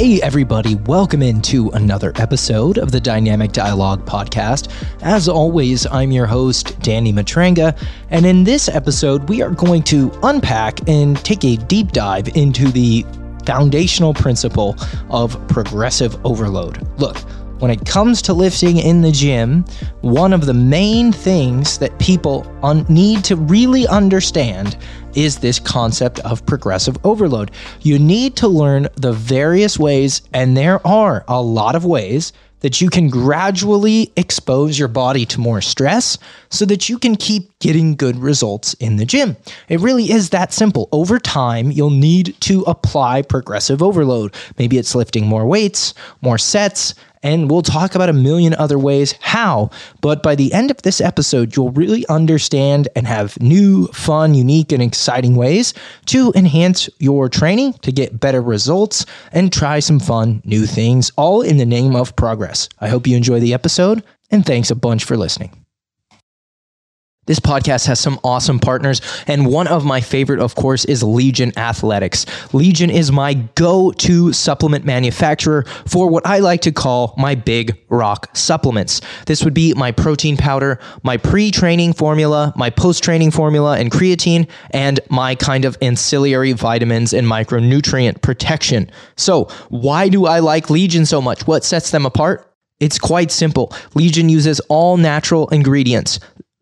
Hey, everybody, welcome into another episode of the Dynamic Dialogue Podcast. As always, I'm your host, Danny Matranga, and in this episode, we are going to unpack and take a deep dive into the foundational principle of progressive overload. Look, when it comes to lifting in the gym, one of the main things that people un- need to really understand is this concept of progressive overload. You need to learn the various ways, and there are a lot of ways that you can gradually expose your body to more stress so that you can keep getting good results in the gym. It really is that simple. Over time, you'll need to apply progressive overload. Maybe it's lifting more weights, more sets, and we'll talk about a million other ways how. But by the end of this episode, you'll really understand and have new, fun, unique, and exciting ways to enhance your training to get better results and try some fun new things, all in the name of progress. I hope you enjoy the episode, and thanks a bunch for listening. This podcast has some awesome partners, and one of my favorite, of course, is Legion Athletics. Legion is my go to supplement manufacturer for what I like to call my big rock supplements. This would be my protein powder, my pre training formula, my post training formula, and creatine, and my kind of ancillary vitamins and micronutrient protection. So, why do I like Legion so much? What sets them apart? It's quite simple. Legion uses all natural ingredients.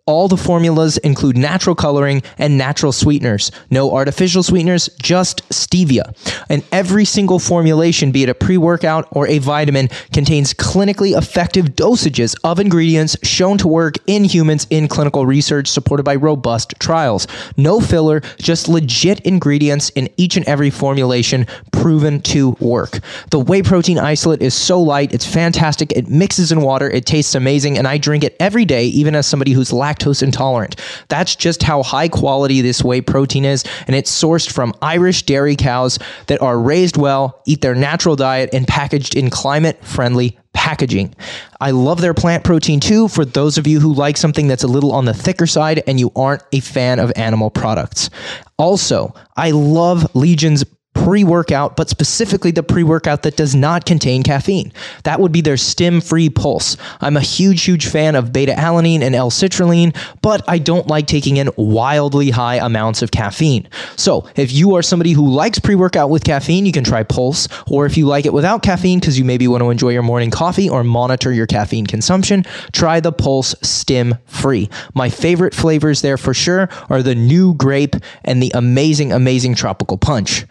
All the formulas include natural coloring and natural sweeteners. No artificial sweeteners, just stevia. And every single formulation, be it a pre workout or a vitamin, contains clinically effective dosages of ingredients shown to work in humans in clinical research supported by robust trials. No filler, just legit ingredients in each and every formulation proven to work. The whey protein isolate is so light, it's fantastic. It mixes in water, it tastes amazing, and I drink it every day, even as somebody who's lactose lactose intolerant. That's just how high quality this whey protein is, and it's sourced from Irish dairy cows that are raised well, eat their natural diet, and packaged in climate friendly packaging. I love their plant protein too for those of you who like something that's a little on the thicker side and you aren't a fan of animal products. Also, I love Legion's pre workout, but specifically the pre workout that does not contain caffeine. That would be their stim free pulse. I'm a huge, huge fan of beta alanine and L citrulline, but I don't like taking in wildly high amounts of caffeine. So if you are somebody who likes pre workout with caffeine, you can try Pulse. Or if you like it without caffeine because you maybe want to enjoy your morning coffee or monitor your caffeine consumption, try the Pulse Stim Free. My favorite flavors there for sure are the new grape and the amazing, amazing tropical punch.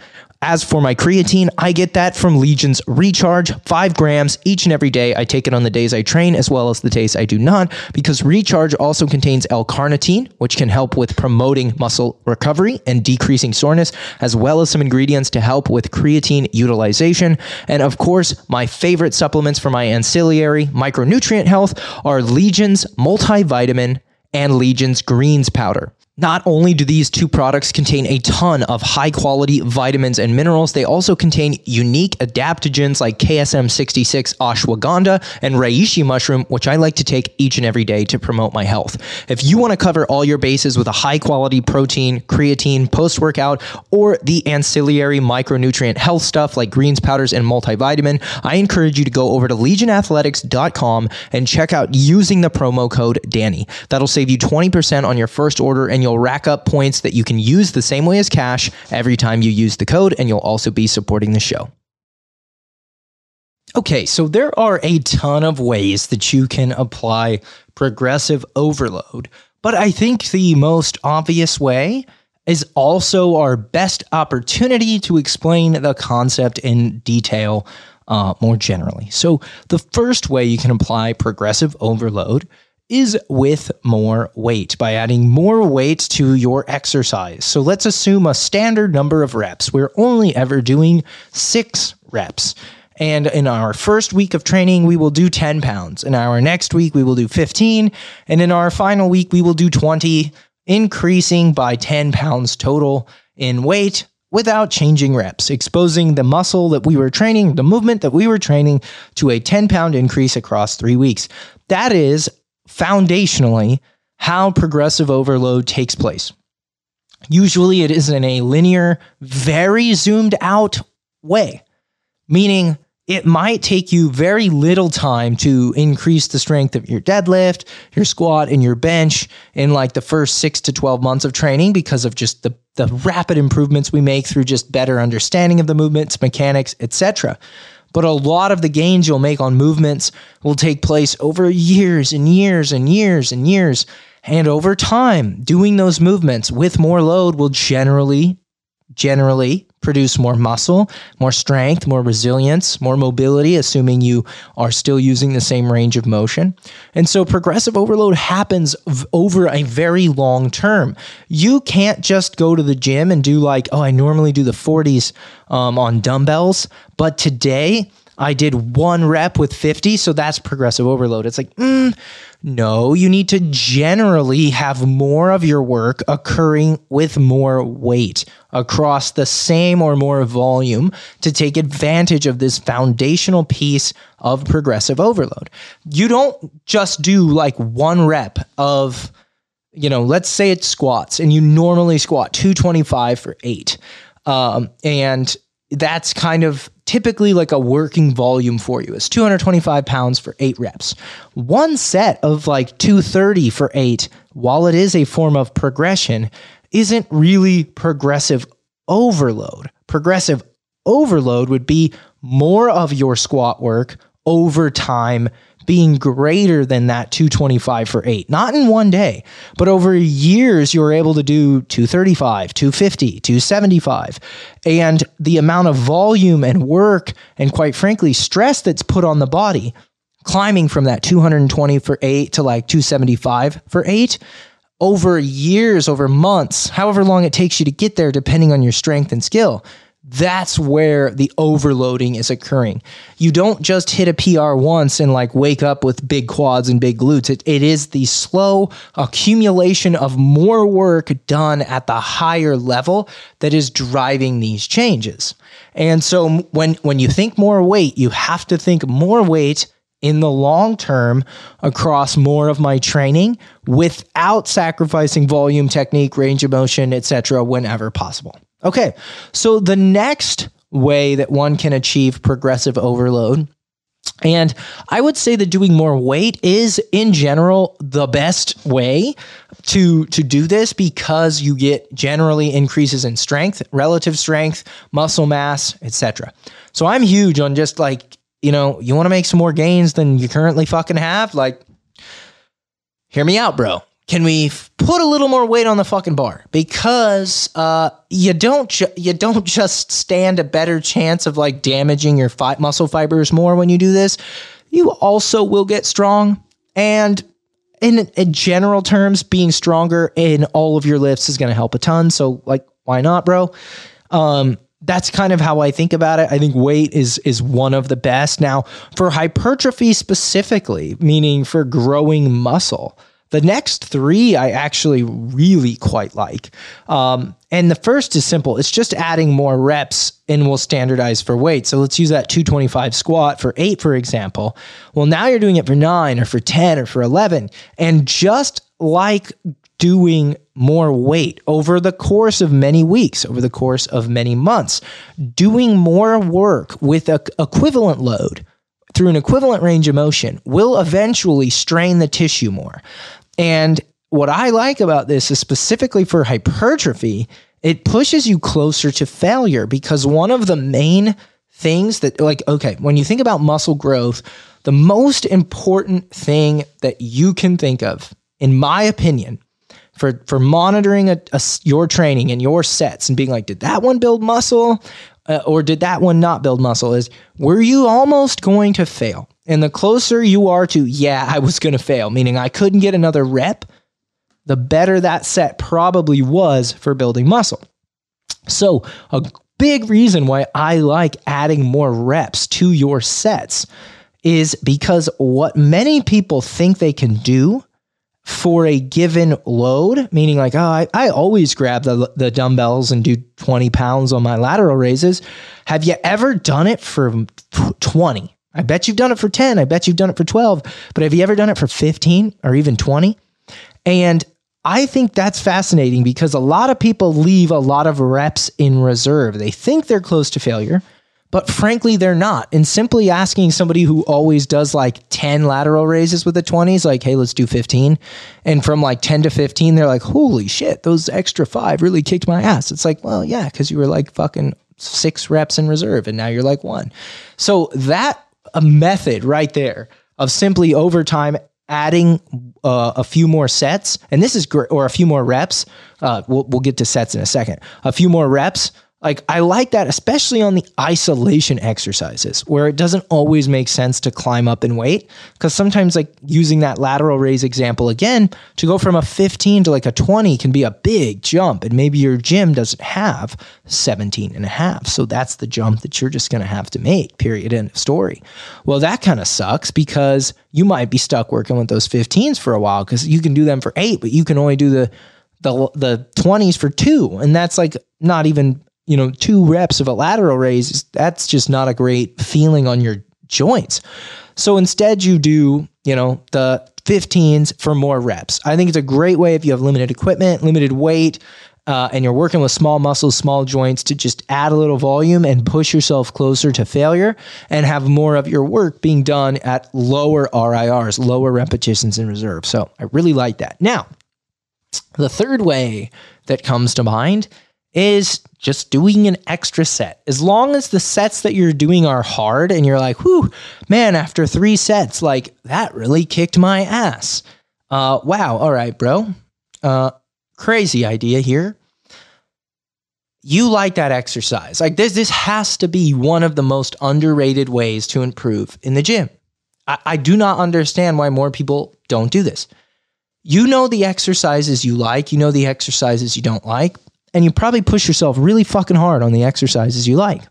As for my creatine, I get that from Legion's Recharge, five grams each and every day. I take it on the days I train as well as the days I do not, because Recharge also contains L carnitine, which can help with promoting muscle recovery and decreasing soreness, as well as some ingredients to help with creatine utilization. And of course, my favorite supplements for my ancillary micronutrient health are Legion's multivitamin and Legion's greens powder. Not only do these two products contain a ton of high quality vitamins and minerals, they also contain unique adaptogens like KSM66 ashwagandha and reishi mushroom, which I like to take each and every day to promote my health. If you want to cover all your bases with a high quality protein, creatine, post workout, or the ancillary micronutrient health stuff like greens powders and multivitamin, I encourage you to go over to legionathletics.com and check out using the promo code Danny. That'll save you 20% on your first order and you'll rack up points that you can use the same way as cash every time you use the code, and you'll also be supporting the show. Okay, so there are a ton of ways that you can apply progressive overload, but I think the most obvious way is also our best opportunity to explain the concept in detail uh, more generally. So, the first way you can apply progressive overload is with more weight by adding more weight to your exercise. So let's assume a standard number of reps. We're only ever doing six reps. And in our first week of training, we will do 10 pounds. In our next week, we will do 15. And in our final week, we will do 20, increasing by 10 pounds total in weight without changing reps, exposing the muscle that we were training, the movement that we were training to a 10 pound increase across three weeks. That is foundationally how progressive overload takes place. Usually it is in a linear, very zoomed out way. meaning it might take you very little time to increase the strength of your deadlift, your squat, and your bench in like the first six to 12 months of training because of just the, the rapid improvements we make through just better understanding of the movements, mechanics, etc. But a lot of the gains you'll make on movements will take place over years and years and years and years. And over time, doing those movements with more load will generally, generally produce more muscle, more strength, more resilience, more mobility, assuming you are still using the same range of motion. And so progressive overload happens v- over a very long term. You can't just go to the gym and do like, oh, I normally do the 40s um, on dumbbells, but today I did one rep with 50, so that's progressive overload. It's like, mm, no, you need to generally have more of your work occurring with more weight across the same or more volume to take advantage of this foundational piece of progressive overload. You don't just do like one rep of, you know, let's say it's squats and you normally squat 225 for eight. Um, and that's kind of typically like a working volume for you. It's 225 pounds for eight reps. One set of like 230 for eight, while it is a form of progression, isn't really progressive overload. Progressive overload would be more of your squat work over time being greater than that 225 for eight, not in one day, but over years, you're able to do 235, 250, 275. And the amount of volume and work, and quite frankly, stress that's put on the body, climbing from that 220 for eight to like 275 for eight over years, over months, however long it takes you to get there, depending on your strength and skill that's where the overloading is occurring. You don't just hit a PR once and like wake up with big quads and big glutes. It, it is the slow accumulation of more work done at the higher level that is driving these changes. And so when when you think more weight, you have to think more weight in the long term across more of my training without sacrificing volume, technique, range of motion, etc. whenever possible. Okay, so the next way that one can achieve progressive overload and I would say that doing more weight is in general the best way to to do this because you get generally increases in strength, relative strength, muscle mass, etc. So I'm huge on just like, you know, you want to make some more gains than you currently fucking have, like hear me out, bro can we put a little more weight on the fucking bar? Because uh, you don't ju- you don't just stand a better chance of like damaging your fi- muscle fibers more when you do this. You also will get strong. And in, in general terms being stronger in all of your lifts is going to help a ton. So like why not bro? Um, that's kind of how I think about it. I think weight is is one of the best. Now, for hypertrophy specifically, meaning for growing muscle, the next three I actually really quite like. Um, and the first is simple it's just adding more reps and we'll standardize for weight. So let's use that 225 squat for eight, for example. Well, now you're doing it for nine or for 10 or for 11. And just like doing more weight over the course of many weeks, over the course of many months, doing more work with a equivalent load through an equivalent range of motion will eventually strain the tissue more. And what I like about this is specifically for hypertrophy, it pushes you closer to failure because one of the main things that, like, okay, when you think about muscle growth, the most important thing that you can think of, in my opinion, for for monitoring a, a, your training and your sets and being like, did that one build muscle, uh, or did that one not build muscle? Is were you almost going to fail? And the closer you are to, yeah, I was going to fail, meaning I couldn't get another rep, the better that set probably was for building muscle. So, a big reason why I like adding more reps to your sets is because what many people think they can do for a given load, meaning like, oh, I, I always grab the, the dumbbells and do 20 pounds on my lateral raises. Have you ever done it for 20? I bet you've done it for 10. I bet you've done it for 12. But have you ever done it for 15 or even 20? And I think that's fascinating because a lot of people leave a lot of reps in reserve. They think they're close to failure, but frankly, they're not. And simply asking somebody who always does like 10 lateral raises with the 20s, like, hey, let's do 15. And from like 10 to 15, they're like, holy shit, those extra five really kicked my ass. It's like, well, yeah, because you were like fucking six reps in reserve and now you're like one. So that a method right there of simply over time adding uh, a few more sets, and this is great, or a few more reps. Uh, we'll, we'll get to sets in a second. A few more reps like I like that, especially on the isolation exercises where it doesn't always make sense to climb up and weight. Because sometimes, like using that lateral raise example again, to go from a 15 to like a 20 can be a big jump. And maybe your gym doesn't have 17 and a half. So that's the jump that you're just going to have to make, period. End of story. Well, that kind of sucks because you might be stuck working with those 15s for a while because you can do them for eight, but you can only do the the the 20s for two and that's like not even you know, two reps of a lateral raise, that's just not a great feeling on your joints. So instead, you do, you know, the 15s for more reps. I think it's a great way if you have limited equipment, limited weight, uh, and you're working with small muscles, small joints to just add a little volume and push yourself closer to failure and have more of your work being done at lower RIRs, lower repetitions in reserve. So I really like that. Now, the third way that comes to mind is just doing an extra set. As long as the sets that you're doing are hard and you're like, whew, man, after three sets, like that really kicked my ass. Uh, wow. All right, bro. Uh, crazy idea here. You like that exercise. Like this, this has to be one of the most underrated ways to improve in the gym. I, I do not understand why more people don't do this. You know the exercises you like, you know the exercises you don't like, and you probably push yourself really fucking hard on the exercises you like.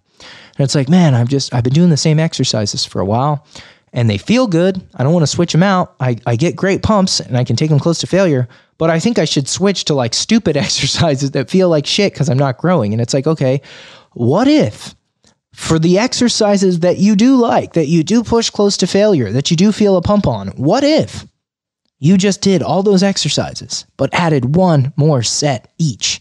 And it's like, man, I've just I've been doing the same exercises for a while and they feel good. I don't want to switch them out. I, I get great pumps and I can take them close to failure, but I think I should switch to like stupid exercises that feel like shit because I'm not growing. And it's like, okay, what if for the exercises that you do like, that you do push close to failure, that you do feel a pump on, what if you just did all those exercises, but added one more set each?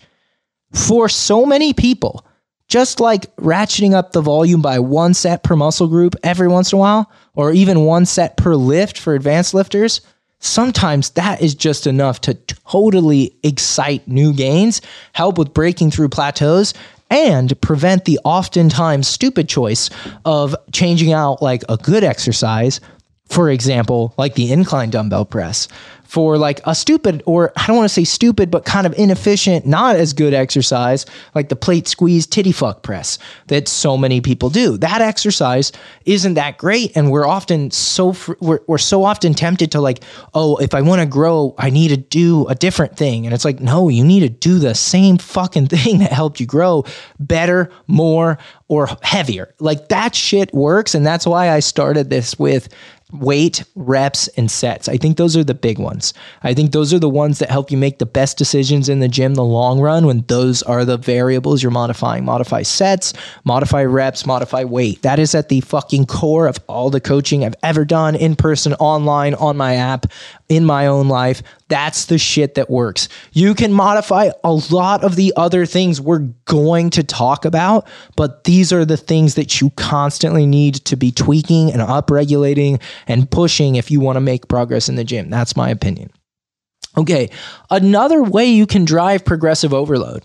For so many people, just like ratcheting up the volume by one set per muscle group every once in a while, or even one set per lift for advanced lifters, sometimes that is just enough to totally excite new gains, help with breaking through plateaus, and prevent the oftentimes stupid choice of changing out like a good exercise, for example, like the incline dumbbell press, for like a stupid or I don't want to say stupid, but kind of inefficient, not as good exercise like the plate squeeze titty fuck press that so many people do. That exercise isn't that great, and we're often so we're, we're so often tempted to like, oh, if I want to grow, I need to do a different thing, and it's like, no, you need to do the same fucking thing that helped you grow better, more, or heavier. Like that shit works, and that's why I started this with weight, reps, and sets. I think those are the big ones. I think those are the ones that help you make the best decisions in the gym the long run when those are the variables you're modifying. Modify sets, modify reps, modify weight. That is at the fucking core of all the coaching I've ever done in person, online, on my app, in my own life. That's the shit that works. You can modify a lot of the other things we're going to talk about, but these are the things that you constantly need to be tweaking and upregulating and pushing if you want to make progress in the gym. That's my opinion. Okay, another way you can drive progressive overload,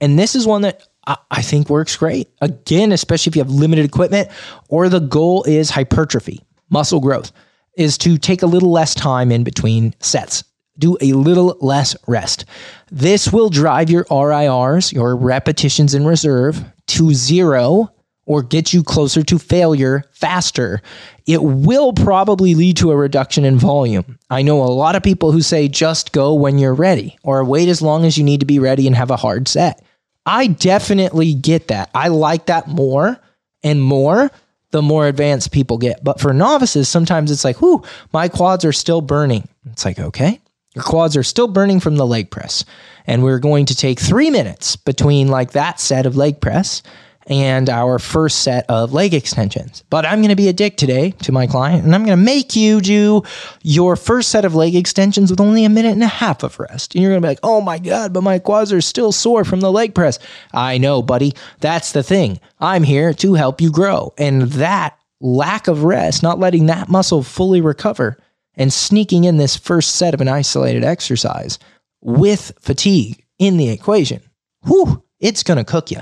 and this is one that I think works great. Again, especially if you have limited equipment or the goal is hypertrophy, muscle growth, is to take a little less time in between sets do a little less rest. This will drive your RIRs, your repetitions in reserve, to zero or get you closer to failure faster. It will probably lead to a reduction in volume. I know a lot of people who say just go when you're ready or wait as long as you need to be ready and have a hard set. I definitely get that. I like that more and more the more advanced people get. But for novices, sometimes it's like, whoo, my quads are still burning. It's like, okay, your quads are still burning from the leg press. And we're going to take three minutes between like that set of leg press and our first set of leg extensions. But I'm going to be a dick today to my client and I'm going to make you do your first set of leg extensions with only a minute and a half of rest. And you're going to be like, oh my God, but my quads are still sore from the leg press. I know, buddy. That's the thing. I'm here to help you grow. And that lack of rest, not letting that muscle fully recover, and sneaking in this first set of an isolated exercise with fatigue in the equation, whew, it's going to cook you.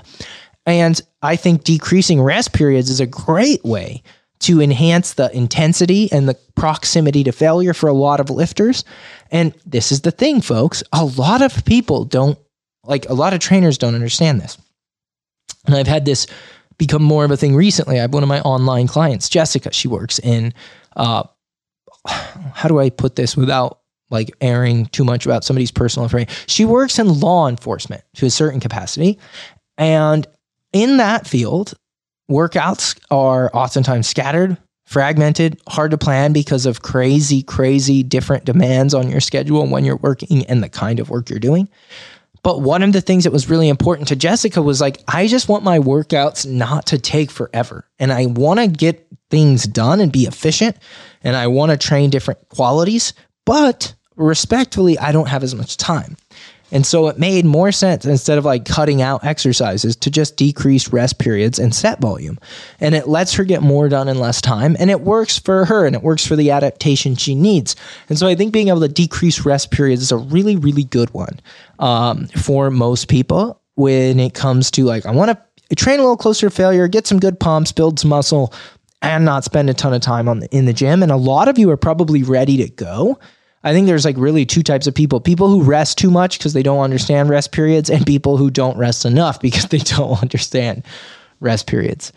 And I think decreasing rest periods is a great way to enhance the intensity and the proximity to failure for a lot of lifters. And this is the thing, folks. A lot of people don't, like, a lot of trainers don't understand this. And I've had this become more of a thing recently. I have one of my online clients, Jessica. She works in, uh, how do I put this without like airing too much about somebody's personal information? She works in law enforcement to a certain capacity. And in that field, workouts are oftentimes scattered, fragmented, hard to plan because of crazy, crazy different demands on your schedule when you're working and the kind of work you're doing. But one of the things that was really important to Jessica was like, I just want my workouts not to take forever. And I want to get things done and be efficient. And I want to train different qualities. But respectfully, I don't have as much time. And so it made more sense instead of like cutting out exercises to just decrease rest periods and set volume. And it lets her get more done in less time. And it works for her and it works for the adaptation she needs. And so I think being able to decrease rest periods is a really, really good one um, for most people when it comes to like, I want to train a little closer to failure, get some good pumps, build some muscle, and not spend a ton of time on the, in the gym. And a lot of you are probably ready to go I think there's like really two types of people people who rest too much because they don't understand rest periods, and people who don't rest enough because they don't understand rest periods.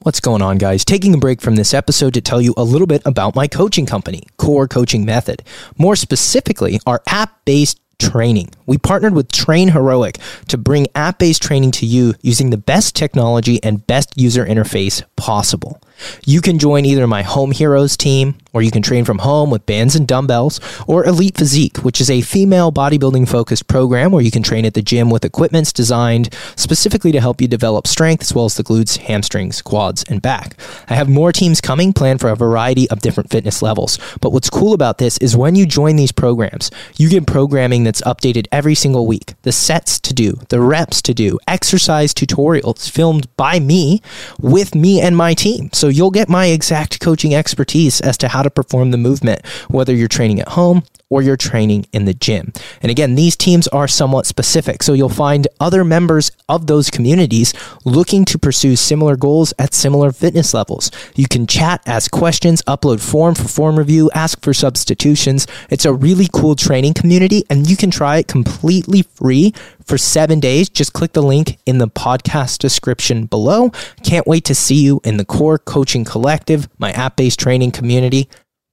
What's going on, guys? Taking a break from this episode to tell you a little bit about my coaching company, Core Coaching Method. More specifically, our app based training. We partnered with Train Heroic to bring app based training to you using the best technology and best user interface possible. You can join either my Home Heroes team, or you can train from home with bands and dumbbells, or Elite Physique, which is a female bodybuilding focused program where you can train at the gym with equipments designed specifically to help you develop strength as well as the glutes, hamstrings, quads, and back. I have more teams coming planned for a variety of different fitness levels. But what's cool about this is when you join these programs, you get programming that's updated every single week, the sets to do, the reps to do, exercise tutorials filmed by me with me and my team. So you'll get my exact coaching expertise as to how to perform the movement, whether you're training at home or you're training in the gym. And again, these teams are somewhat specific. So you'll find other members of those communities looking to pursue similar goals at similar fitness levels. You can chat, ask questions, upload form for form review, ask for substitutions. It's a really cool training community and you can try it completely free for seven days. Just click the link in the podcast description below. Can't wait to see you in the Core Coaching Collective, my app based training community.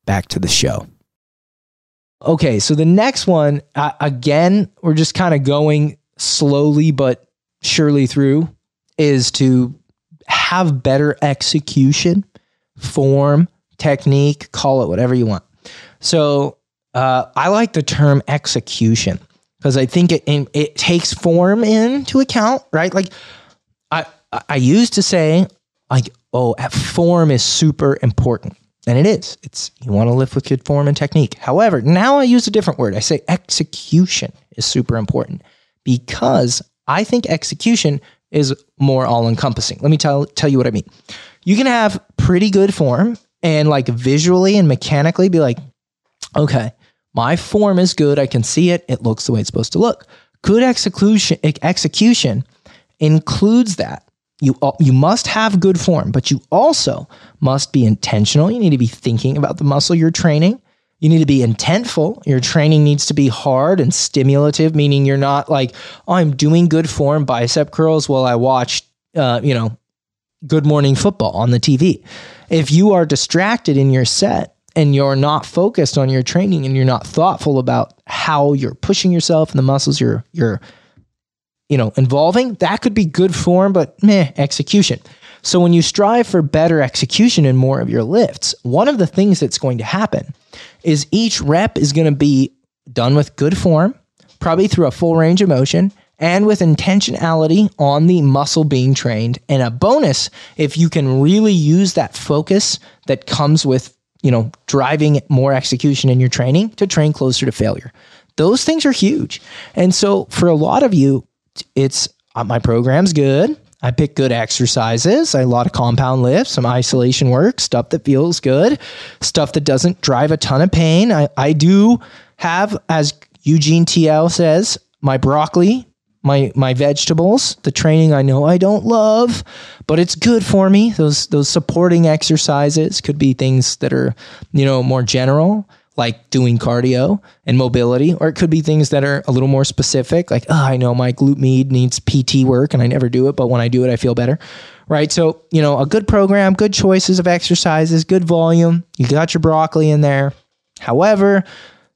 Back to the show. Okay, so the next one, uh, again, we're just kind of going slowly but surely through, is to have better execution, form, technique, call it whatever you want. So uh, I like the term execution because I think it it takes form into account, right? Like I I used to say like oh form is super important. And it is. It's you want to lift with good form and technique. However, now I use a different word. I say execution is super important because I think execution is more all encompassing. Let me tell tell you what I mean. You can have pretty good form and like visually and mechanically be like, okay, my form is good. I can see it. It looks the way it's supposed to look. Good execution execution includes that. You you must have good form, but you also must be intentional. You need to be thinking about the muscle you're training. You need to be intentful. Your training needs to be hard and stimulative, meaning you're not like, oh, I'm doing good form bicep curls while I watch, uh, you know, Good Morning Football on the TV. If you are distracted in your set, and you're not focused on your training and you're not thoughtful about how you're pushing yourself and the muscles you're you're you know involving that could be good form but meh execution so when you strive for better execution in more of your lifts one of the things that's going to happen is each rep is going to be done with good form probably through a full range of motion and with intentionality on the muscle being trained. And a bonus, if you can really use that focus that comes with, you know, driving more execution in your training to train closer to failure. Those things are huge. And so for a lot of you, it's uh, my program's good. I pick good exercises, a lot of compound lifts, some isolation work, stuff that feels good, stuff that doesn't drive a ton of pain. I, I do have, as Eugene Teo says, my broccoli, my my vegetables, the training I know I don't love, but it's good for me. Those those supporting exercises could be things that are, you know, more general like doing cardio and mobility, or it could be things that are a little more specific, like, oh, I know my glute med needs PT work and I never do it, but when I do it, I feel better. Right. So, you know, a good program, good choices of exercises, good volume. You got your broccoli in there. However,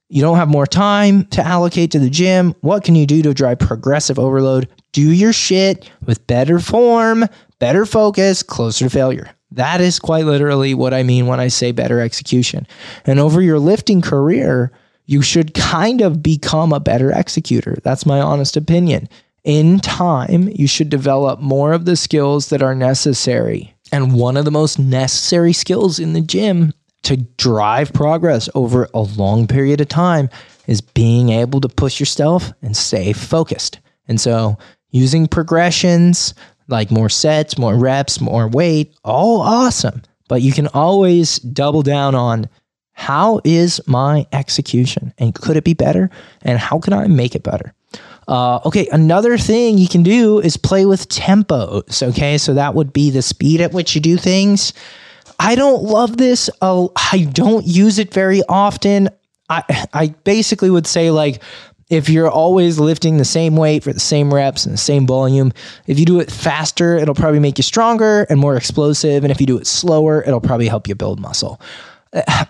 you don't have more time to allocate to the gym. What can you do to drive progressive overload? Do your shit with better form, better focus, closer to failure. That is quite literally what I mean when I say better execution. And over your lifting career, you should kind of become a better executor. That's my honest opinion. In time, you should develop more of the skills that are necessary. And one of the most necessary skills in the gym to drive progress over a long period of time is being able to push yourself and stay focused. And so, using progressions, like more sets, more reps, more weight, all awesome. But you can always double down on how is my execution and could it be better? And how can I make it better? Uh, okay, another thing you can do is play with tempos. Okay, so that would be the speed at which you do things. I don't love this. Uh, I don't use it very often. I I basically would say like if you're always lifting the same weight for the same reps and the same volume, if you do it faster, it'll probably make you stronger and more explosive. And if you do it slower, it'll probably help you build muscle.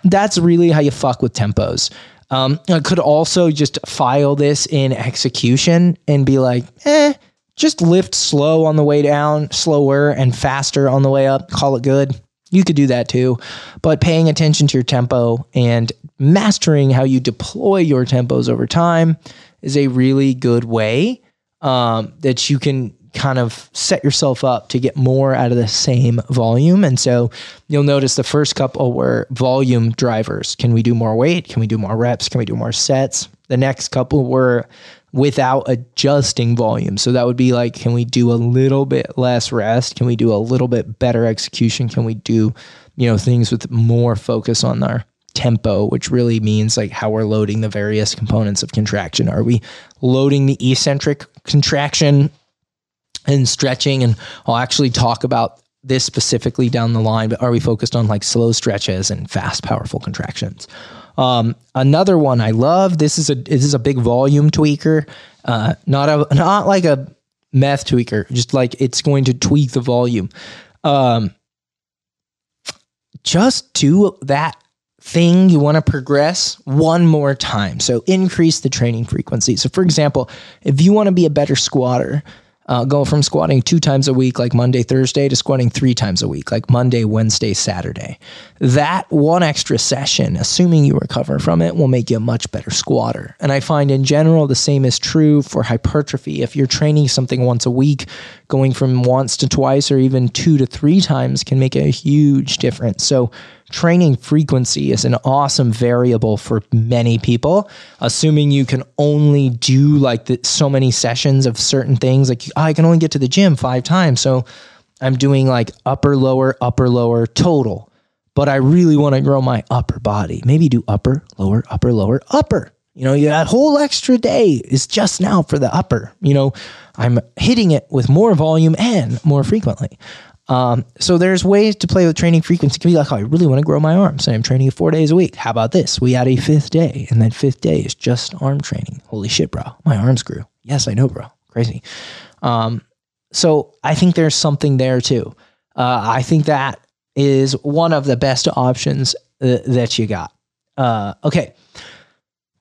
That's really how you fuck with tempos. Um, I could also just file this in execution and be like, eh, just lift slow on the way down, slower and faster on the way up. Call it good. You could do that too. But paying attention to your tempo and mastering how you deploy your tempos over time is a really good way um, that you can kind of set yourself up to get more out of the same volume. And so you'll notice the first couple were volume drivers. Can we do more weight? Can we do more reps? Can we do more sets? The next couple were without adjusting volume. So that would be like, can we do a little bit less rest? Can we do a little bit better execution? Can we do, you know, things with more focus on our tempo, which really means like how we're loading the various components of contraction. Are we loading the eccentric contraction and stretching? And I'll actually talk about this specifically down the line, but are we focused on like slow stretches and fast, powerful contractions? Um, another one I love. This is a this is a big volume tweaker, uh, not a not like a meth tweaker, just like it's going to tweak the volume. Um, just do that thing you want to progress one more time. So increase the training frequency. So, for example, if you want to be a better squatter, uh, go from squatting two times a week, like Monday, Thursday, to squatting three times a week, like Monday, Wednesday, Saturday. That one extra session, assuming you recover from it, will make you a much better squatter. And I find in general the same is true for hypertrophy. If you're training something once a week, going from once to twice or even two to three times can make a huge difference. So, training frequency is an awesome variable for many people. Assuming you can only do like the, so many sessions of certain things like oh, i can only get to the gym five times so i'm doing like upper lower upper lower total. But i really want to grow my upper body. Maybe do upper lower upper lower upper. You know that whole extra day is just now for the upper. You know i'm hitting it with more volume and more frequently um, so there's ways to play with training frequency. It can be like, oh, I really want to grow my arms. So I'm training four days a week. How about this? We add a fifth day, and that fifth day is just arm training. Holy shit, bro. My arms grew. Yes, I know, bro. Crazy. Um, so I think there's something there too. Uh, I think that is one of the best options uh, that you got. Uh, okay.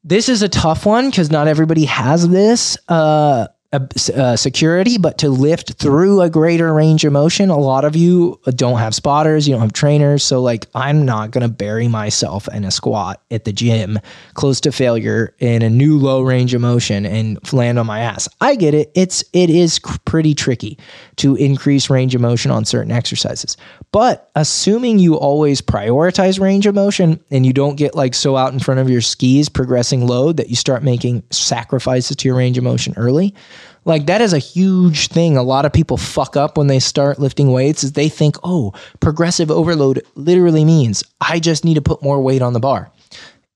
This is a tough one because not everybody has this. Uh, uh, security, but to lift through a greater range of motion. A lot of you don't have spotters, you don't have trainers. So, like, I'm not going to bury myself in a squat at the gym close to failure in a new low range of motion and land on my ass. I get it. It's, it is pretty tricky to increase range of motion on certain exercises. But assuming you always prioritize range of motion and you don't get like so out in front of your skis progressing load that you start making sacrifices to your range of motion early, like that is a huge thing. A lot of people fuck up when they start lifting weights is they think, "Oh, progressive overload literally means I just need to put more weight on the bar."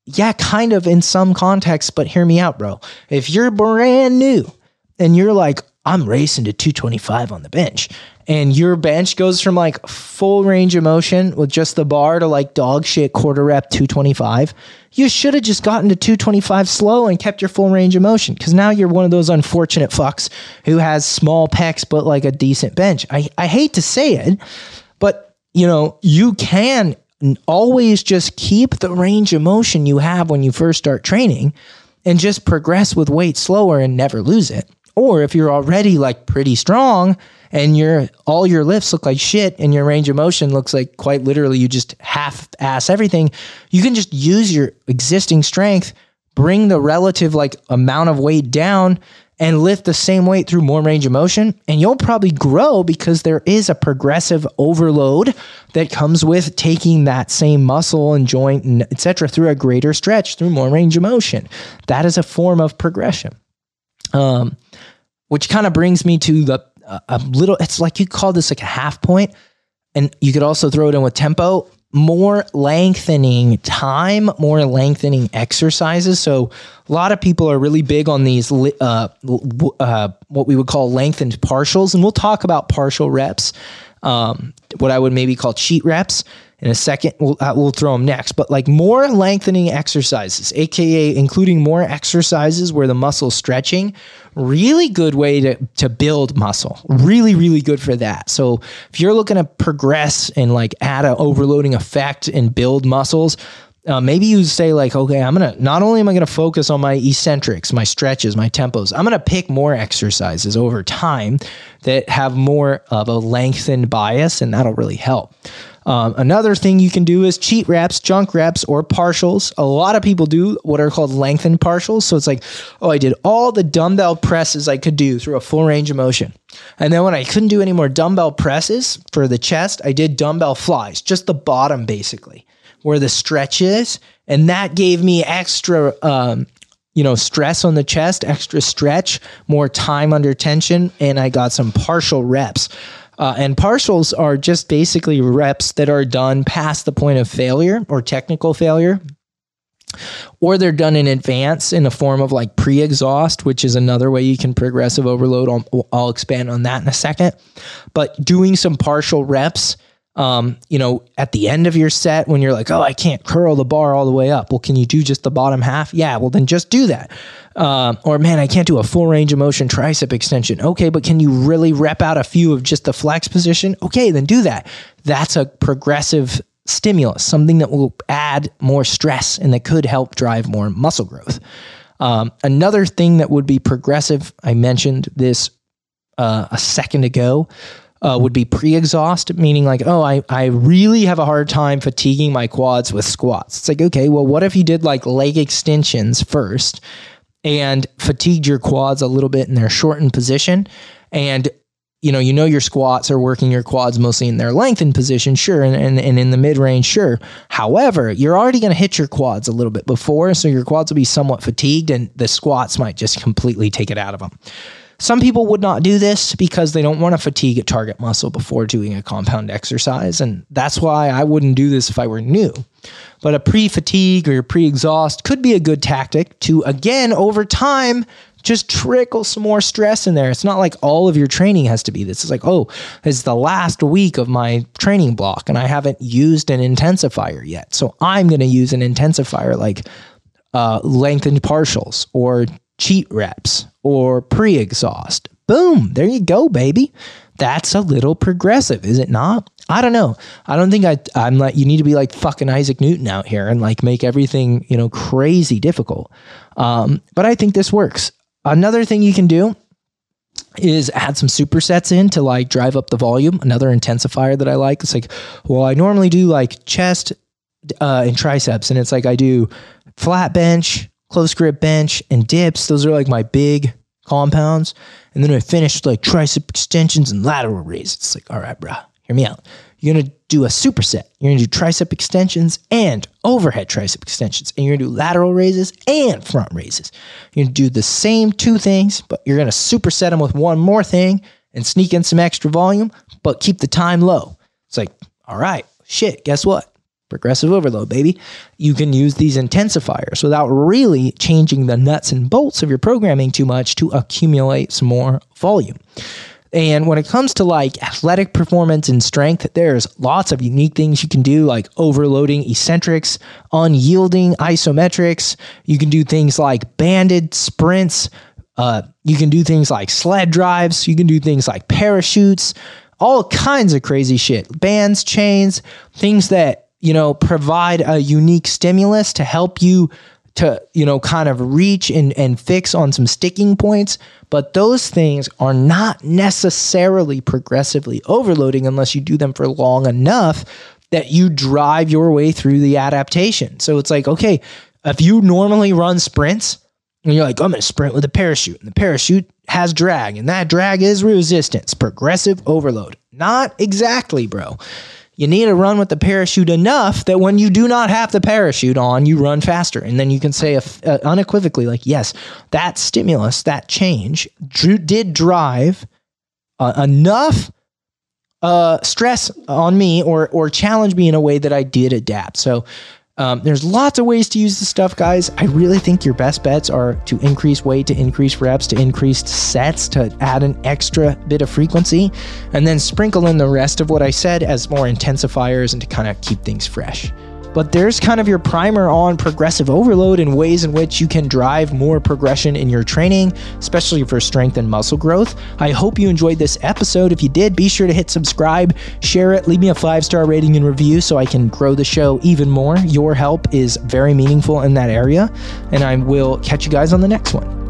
Yeah, kind of in some contexts, but hear me out, bro. If you're brand new and you're like, I'm racing to 225 on the bench. And your bench goes from like full range of motion with just the bar to like dog shit quarter rep 225. You should have just gotten to 225 slow and kept your full range of motion because now you're one of those unfortunate fucks who has small pecs but like a decent bench. I, I hate to say it, but you know, you can always just keep the range of motion you have when you first start training and just progress with weight slower and never lose it. Or if you're already like pretty strong and your all your lifts look like shit and your range of motion looks like quite literally you just half ass everything, you can just use your existing strength, bring the relative like amount of weight down and lift the same weight through more range of motion and you'll probably grow because there is a progressive overload that comes with taking that same muscle and joint and etc through a greater stretch through more range of motion. That is a form of progression. Um, which kind of brings me to the a little. It's like you call this like a half point, and you could also throw it in with tempo. More lengthening time, more lengthening exercises. So a lot of people are really big on these uh, uh, what we would call lengthened partials, and we'll talk about partial reps. Um, what I would maybe call cheat reps in a second. We'll, uh, we'll throw them next, but like more lengthening exercises, aka including more exercises where the muscle stretching, really good way to, to build muscle. Really, really good for that. So if you're looking to progress and like add an overloading effect and build muscles, uh, maybe you say like, okay, I'm gonna not only am I gonna focus on my eccentrics, my stretches, my tempos. I'm gonna pick more exercises over time that have more of a lengthened bias, and that'll really help. Um, another thing you can do is cheat reps, junk reps, or partials. A lot of people do what are called lengthened partials. So it's like, oh, I did all the dumbbell presses I could do through a full range of motion. And then when I couldn't do any more dumbbell presses for the chest, I did dumbbell flies, just the bottom basically, where the stretch is. And that gave me extra um, you know, stress on the chest, extra stretch, more time under tension, and I got some partial reps. Uh, and partials are just basically reps that are done past the point of failure or technical failure. Or they're done in advance in a form of like pre exhaust, which is another way you can progressive overload. I'll, I'll expand on that in a second. But doing some partial reps um, you know, at the end of your set when you're like, oh, I can't curl the bar all the way up. Well, can you do just the bottom half? Yeah, well, then just do that. Uh, or man, I can't do a full range of motion tricep extension. Okay, but can you really rep out a few of just the flex position? Okay, then do that. That's a progressive stimulus, something that will add more stress and that could help drive more muscle growth. Um, another thing that would be progressive, I mentioned this uh, a second ago, uh, would be pre-exhaust, meaning like, oh, I, I really have a hard time fatiguing my quads with squats. It's like, okay, well, what if you did like leg extensions first and fatigued your quads a little bit in their shortened position and you know, you know your squats are working your quads mostly in their lengthened position, sure, and, and, and in the mid range, sure. However, you're already going to hit your quads a little bit before, so your quads will be somewhat fatigued, and the squats might just completely take it out of them. Some people would not do this because they don't want to fatigue a target muscle before doing a compound exercise. And that's why I wouldn't do this if I were new. But a pre fatigue or pre exhaust could be a good tactic to, again, over time, just trickle some more stress in there. It's not like all of your training has to be this. It's like, oh, it's the last week of my training block and I haven't used an intensifier yet. So I'm going to use an intensifier like uh, lengthened partials or cheat reps or pre exhaust. Boom, there you go, baby. That's a little progressive, is it not? I don't know. I don't think I, I'm like, you need to be like fucking Isaac Newton out here and like make everything, you know, crazy difficult. Um, but I think this works. Another thing you can do is add some supersets in to like drive up the volume. Another intensifier that I like. It's like, well, I normally do like chest uh, and triceps, and it's like I do flat bench, close grip bench, and dips. Those are like my big compounds. And then I finish like tricep extensions and lateral raises. It's like, all right, bro, hear me out. You're gonna do a superset. You're gonna do tricep extensions and overhead tricep extensions, and you're gonna do lateral raises and front raises. You're gonna do the same two things, but you're gonna superset them with one more thing and sneak in some extra volume, but keep the time low. It's like, all right, shit, guess what? Progressive overload, baby. You can use these intensifiers without really changing the nuts and bolts of your programming too much to accumulate some more volume. And when it comes to like athletic performance and strength, there's lots of unique things you can do, like overloading eccentrics, unyielding isometrics. You can do things like banded sprints. Uh, you can do things like sled drives. You can do things like parachutes, all kinds of crazy shit. Bands, chains, things that, you know, provide a unique stimulus to help you to you know kind of reach and, and fix on some sticking points. But those things are not necessarily progressively overloading unless you do them for long enough that you drive your way through the adaptation. So it's like okay if you normally run sprints and you're like i'm going to sprint with a parachute and the parachute has drag and that drag is resistance progressive overload. Not exactly bro you need to run with the parachute enough that when you do not have the parachute on, you run faster. And then you can say uh, unequivocally, like, yes, that stimulus, that change did drive uh, enough uh, stress on me or, or challenge me in a way that I did adapt. So um, there's lots of ways to use this stuff, guys. I really think your best bets are to increase weight, to increase reps, to increase sets, to add an extra bit of frequency, and then sprinkle in the rest of what I said as more intensifiers and to kind of keep things fresh. But there's kind of your primer on progressive overload and ways in which you can drive more progression in your training, especially for strength and muscle growth. I hope you enjoyed this episode. If you did, be sure to hit subscribe, share it, leave me a five star rating and review so I can grow the show even more. Your help is very meaningful in that area, and I will catch you guys on the next one.